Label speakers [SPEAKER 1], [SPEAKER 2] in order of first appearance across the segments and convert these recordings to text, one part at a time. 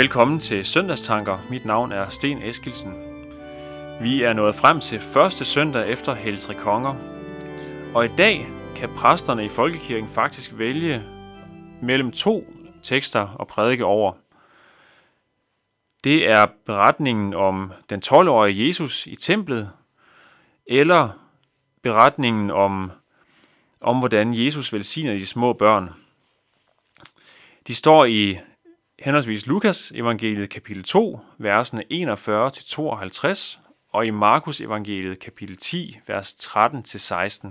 [SPEAKER 1] Velkommen til Søndagstanker. Mit navn er Sten Eskilsen. Vi er nået frem til første søndag efter Heltre Konger. Og i dag kan præsterne i Folkekirken faktisk vælge mellem to tekster at prædike over. Det er beretningen om den 12-årige Jesus i templet, eller beretningen om, om hvordan Jesus velsigner de små børn. De står i henholdsvis Lukas evangeliet kapitel 2, versene 41-52, og i Markus evangeliet kapitel 10, vers 13-16.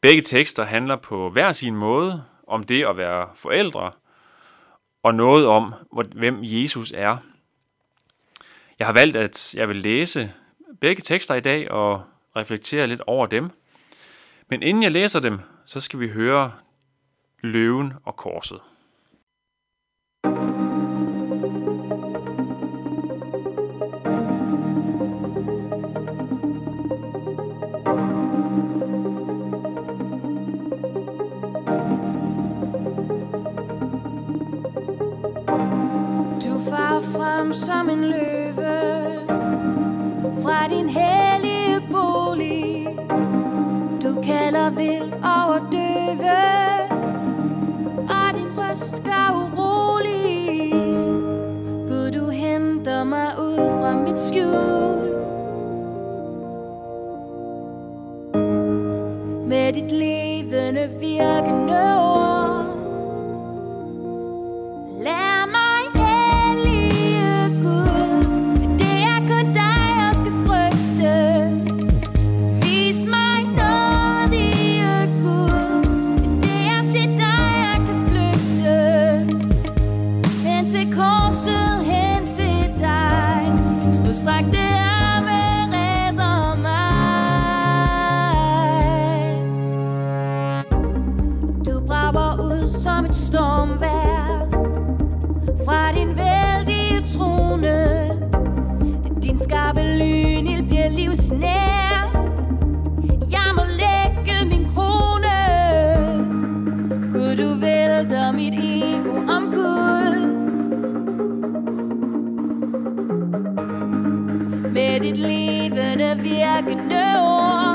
[SPEAKER 1] Begge tekster handler på hver sin måde om det at være forældre, og noget om, hvem Jesus er. Jeg har valgt, at jeg vil læse begge tekster i dag og reflektere lidt over dem. Men inden jeg læser dem, så skal vi høre løven og korset.
[SPEAKER 2] Du vil overdøve Og din røst gør urolig. Gud, du henter mig ud fra mit skjul. Med dit levende virkende ord bekende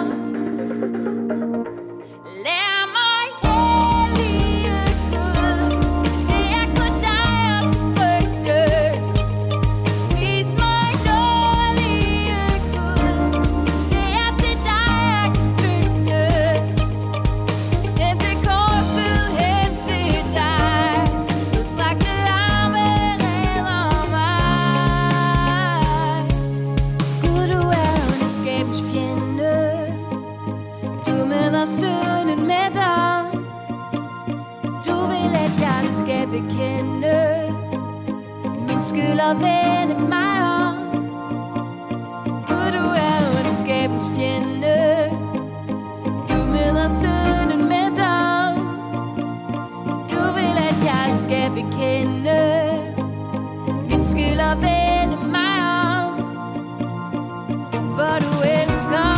[SPEAKER 2] du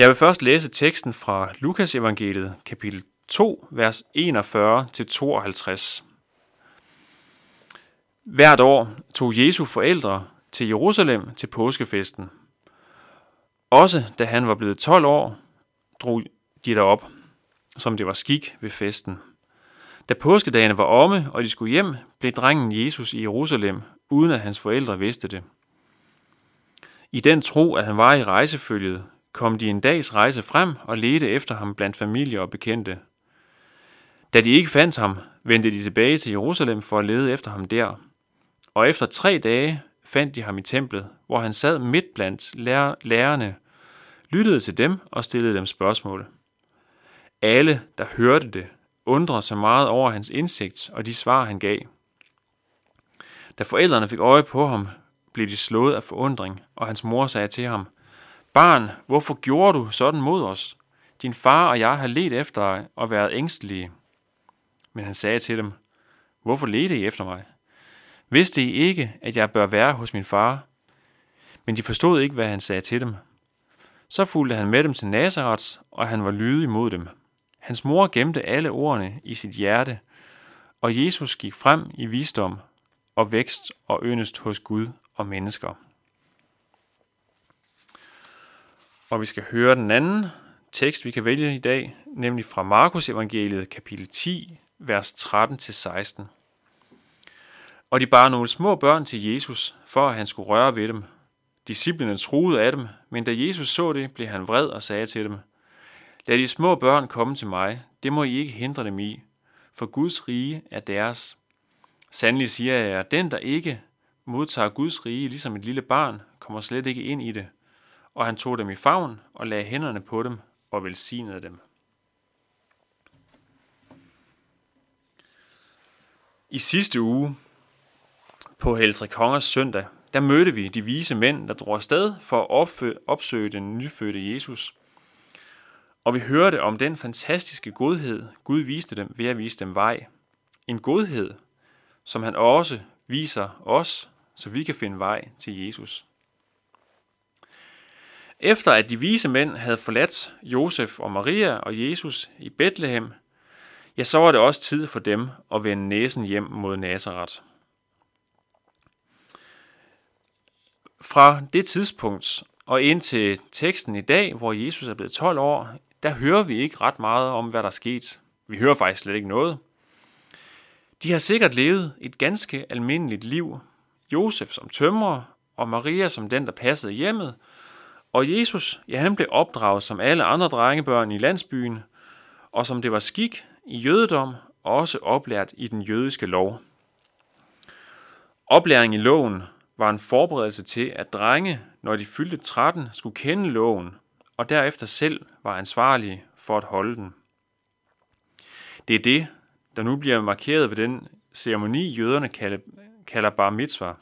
[SPEAKER 2] Jeg
[SPEAKER 1] vil først læse teksten fra Lukas evangeliet, kapitel 2, vers 41-52. Hvert år tog Jesu forældre til Jerusalem til påskefesten. Også da han var blevet 12 år, drog de derop, som det var skik ved festen. Da påskedagene var omme, og de skulle hjem, blev drengen Jesus i Jerusalem, uden at hans forældre vidste det. I den tro, at han var i rejsefølget, kom de en dags rejse frem og ledte efter ham blandt familie og bekendte. Da de ikke fandt ham, vendte de tilbage til Jerusalem for at lede efter ham der. Og efter tre dage fandt de ham i templet, hvor han sad midt blandt lærerne, lyttede til dem og stillede dem spørgsmål. Alle, der hørte det, undrede sig meget over hans indsigt og de svar, han gav. Da forældrene fik øje på ham, blev de slået af forundring, og hans mor sagde til ham, Barn, hvorfor gjorde du sådan mod os? Din far og jeg har let efter dig og været ængstelige. Men han sagde til dem, Hvorfor ledte I efter mig? Vidste I ikke, at jeg bør være hos min far? Men de forstod ikke, hvad han sagde til dem. Så fulgte han med dem til Nazareth, og han var lydig mod dem. Hans mor gemte alle ordene i sit hjerte, og Jesus gik frem i visdom og vækst og yndest hos Gud og mennesker. Og vi skal høre den anden tekst, vi kan vælge i dag, nemlig fra Markus evangeliet kapitel 10, vers 13-16. Og de bar nogle små børn til Jesus, for at han skulle røre ved dem. Disciplinen troede af dem, men da Jesus så det, blev han vred og sagde til dem, Lad de små børn komme til mig, det må I ikke hindre dem i, for Guds rige er deres. Sandelig siger jeg at den der ikke modtager Guds rige ligesom et lille barn, kommer slet ikke ind i det. Og han tog dem i favn og lagde hænderne på dem og velsignede dem. I sidste uge på Heltre Kongers søndag, der mødte vi de vise mænd, der drog afsted for at opsøge den nyfødte Jesus. Og vi hørte om den fantastiske godhed, Gud viste dem ved at vise dem vej. En godhed, som han også viser os, så vi kan finde vej til Jesus. Efter at de vise mænd havde forladt Josef og Maria og Jesus i Bethlehem, ja, så var det også tid for dem at vende næsen hjem mod Nazareth. Fra det tidspunkt og ind til teksten i dag, hvor Jesus er blevet 12 år, der hører vi ikke ret meget om, hvad der er sket. Vi hører faktisk slet ikke noget. De har sikkert levet et ganske almindeligt liv. Josef som tømrer, og Maria som den, der passede hjemmet. Og Jesus, ja, han blev opdraget som alle andre drengebørn i landsbyen, og som det var skik i jødedom, også oplært i den jødiske lov. Oplæring i loven var en forberedelse til, at drenge, når de fyldte 13, skulle kende loven, og derefter selv var ansvarlige for at holde den. Det er det, der nu bliver markeret ved den ceremoni, jøderne kalder bar mitzvah.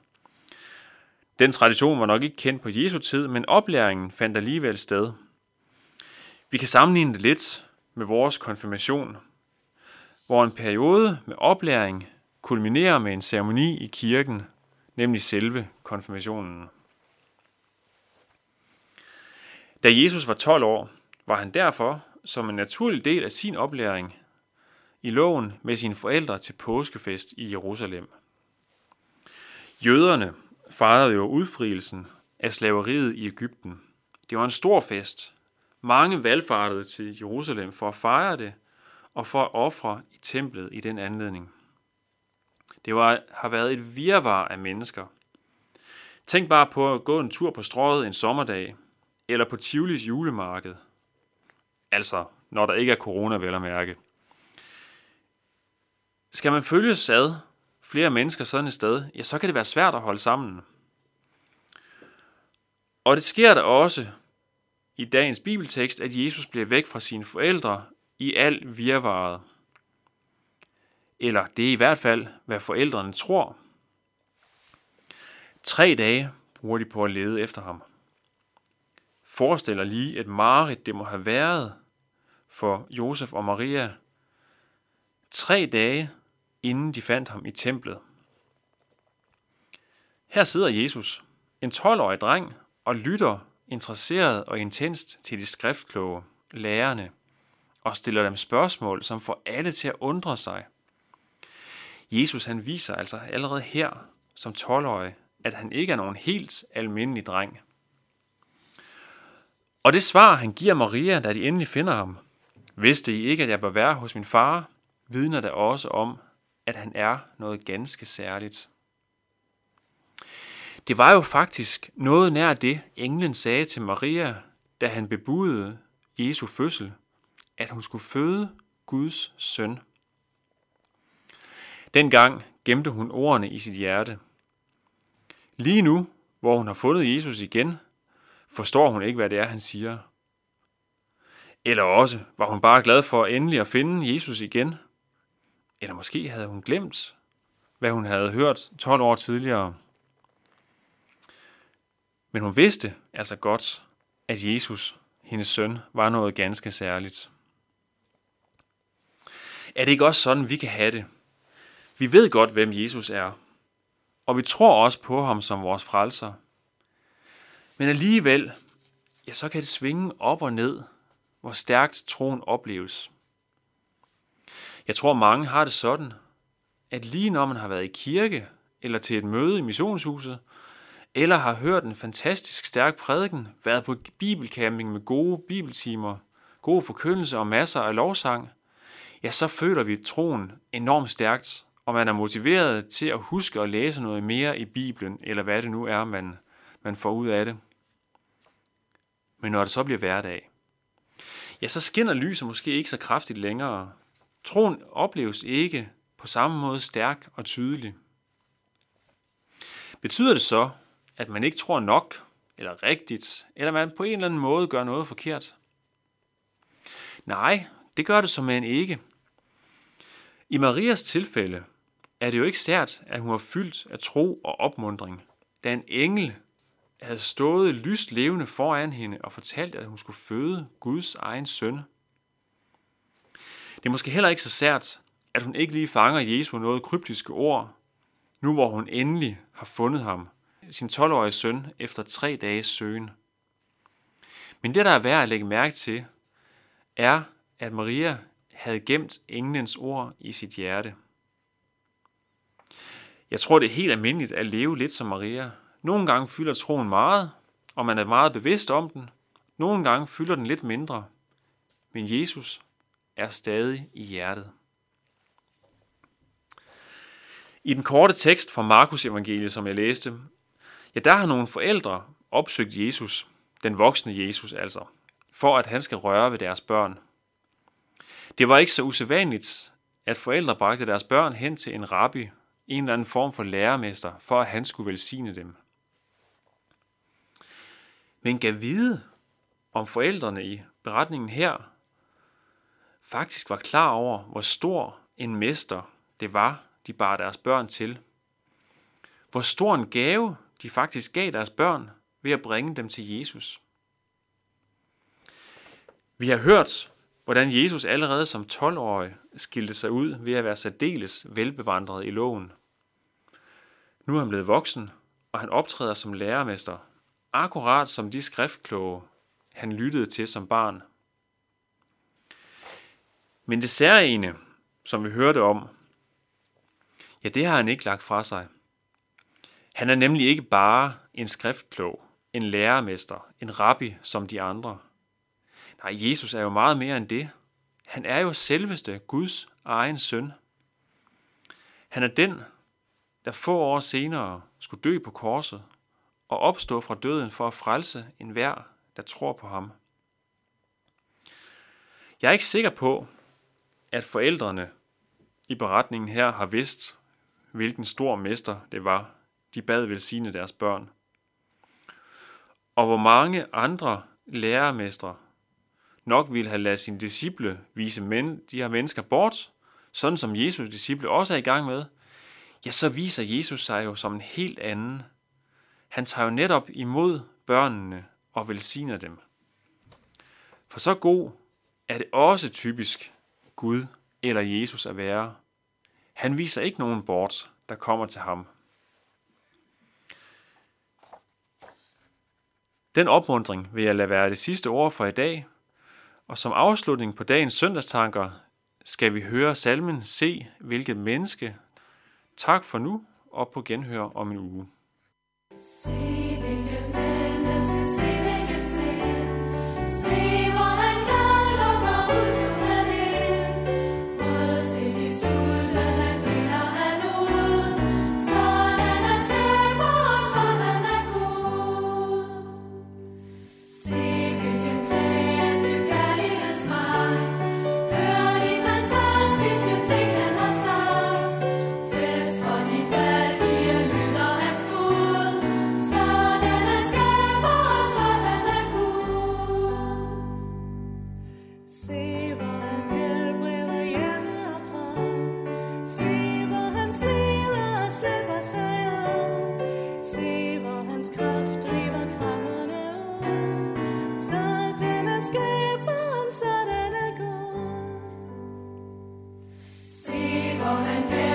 [SPEAKER 1] Den tradition var nok ikke kendt på Jesu tid, men oplæringen fandt alligevel sted. Vi kan sammenligne det lidt med vores konfirmation, hvor en periode med oplæring kulminerer med en ceremoni i kirken, nemlig selve konfirmationen. Da Jesus var 12 år, var han derfor som en naturlig del af sin oplæring i loven med sine forældre til påskefest i Jerusalem. Jøderne fejrede jo udfrielsen af slaveriet i Ægypten. Det var en stor fest. Mange valgfartede til Jerusalem for at fejre det og for at ofre i templet i den anledning. Det var, har været et virvar af mennesker. Tænk bare på at gå en tur på strøget en sommerdag, eller på Tivolis julemarked. Altså, når der ikke er corona, vel at mærke. Skal man følge sad flere mennesker sådan et sted, ja, så kan det være svært at holde sammen. Og det sker der også i dagens bibeltekst, at Jesus bliver væk fra sine forældre i al virvaret. Eller det er i hvert fald, hvad forældrene tror. Tre dage bruger de på at lede efter ham. Forestiller lige et mareridt det må have været for Josef og Maria. Tre dage inden de fandt ham i templet. Her sidder Jesus, en 12-årig dreng, og lytter interesseret og intenst til de skriftkloge, lærerne, og stiller dem spørgsmål, som får alle til at undre sig. Jesus han viser altså allerede her som 12-årig, at han ikke er nogen helt almindelig dreng. Og det svar, han giver Maria, da de endelig finder ham, vidste I ikke, at jeg bør være hos min far, vidner der også om, at han er noget ganske særligt. Det var jo faktisk noget nær det, englen sagde til Maria, da han bebudede Jesu fødsel, at hun skulle føde Guds søn. Dengang gemte hun ordene i sit hjerte. Lige nu, hvor hun har fundet Jesus igen, forstår hun ikke, hvad det er, han siger. Eller også var hun bare glad for endelig at finde Jesus igen. Eller måske havde hun glemt, hvad hun havde hørt 12 år tidligere. Men hun vidste altså godt, at Jesus, hendes søn, var noget ganske særligt. Er det ikke også sådan, vi kan have det? Vi ved godt, hvem Jesus er, og vi tror også på ham som vores frelser. Men alligevel, ja, så kan det svinge op og ned, hvor stærkt troen opleves. Jeg tror, mange har det sådan, at lige når man har været i kirke eller til et møde i missionshuset, eller har hørt en fantastisk stærk prædiken, været på bibelcamping med gode bibeltimer, gode forkyndelser og masser af lovsang, ja, så føler vi troen enormt stærkt, og man er motiveret til at huske at læse noget mere i Bibelen, eller hvad det nu er, man, man får ud af det. Men når det så bliver hverdag, ja, så skinner lyset måske ikke så kraftigt længere. Troen opleves ikke på samme måde stærk og tydelig. Betyder det så, at man ikke tror nok, eller rigtigt, eller man på en eller anden måde gør noget forkert? Nej, det gør det som en ikke. I Marias tilfælde er det jo ikke sært, at hun var fyldt af tro og opmundring, da en engel havde stået lyst levende foran hende og fortalt, at hun skulle føde Guds egen søn. Det er måske heller ikke så sært, at hun ikke lige fanger Jesu noget kryptiske ord, nu hvor hun endelig har fundet ham, sin 12-årige søn, efter tre dages søgen. Men det, der er værd at lægge mærke til, er, at Maria havde gemt englens ord i sit hjerte. Jeg tror, det er helt almindeligt at leve lidt som Maria. Nogle gange fylder troen meget, og man er meget bevidst om den. Nogle gange fylder den lidt mindre. Men Jesus er stadig i hjertet. I den korte tekst fra Markus evangeliet, som jeg læste, ja, der har nogle forældre opsøgt Jesus, den voksne Jesus altså, for at han skal røre ved deres børn. Det var ikke så usædvanligt, at forældre bragte deres børn hen til en rabbi, en eller anden form for lærermester, for at han skulle velsigne dem. Men gav vide, om forældrene i beretningen her faktisk var klar over, hvor stor en mester det var, de bar deres børn til. Hvor stor en gave de faktisk gav deres børn ved at bringe dem til Jesus. Vi har hørt, hvordan Jesus allerede som 12-årig skilte sig ud ved at være særdeles velbevandret i loven. Nu er han blevet voksen, og han optræder som lærermester, akkurat som de skriftkloge, han lyttede til som barn. Men det særlige, som vi hørte om, ja, det har han ikke lagt fra sig. Han er nemlig ikke bare en skriftklog, en lærermester, en rabbi som de andre. Nej, Jesus er jo meget mere end det. Han er jo selveste Guds egen søn. Han er den, der få år senere skulle dø på korset og opstå fra døden for at frelse enhver, der tror på ham. Jeg er ikke sikker på, at forældrene i beretningen her har vidst, hvilken stor mester det var, de bad velsigne deres børn. Og hvor mange andre lærermestre nok ville have ladet sine disciple vise men, de her mennesker bort, sådan som Jesus' disciple også er i gang med, ja, så viser Jesus sig jo som en helt anden. Han tager jo netop imod børnene og velsigner dem. For så god er det også typisk Gud eller Jesus at være. Han viser ikke nogen bort, der kommer til ham. Den opmundring vil jeg lade være det sidste ord for i dag, og som afslutning på dagens søndagstanker skal vi høre salmen Se, hvilket menneske. Tak for nu, og på genhør om en uge.
[SPEAKER 2] Se, hvilket menneske, se, and pay.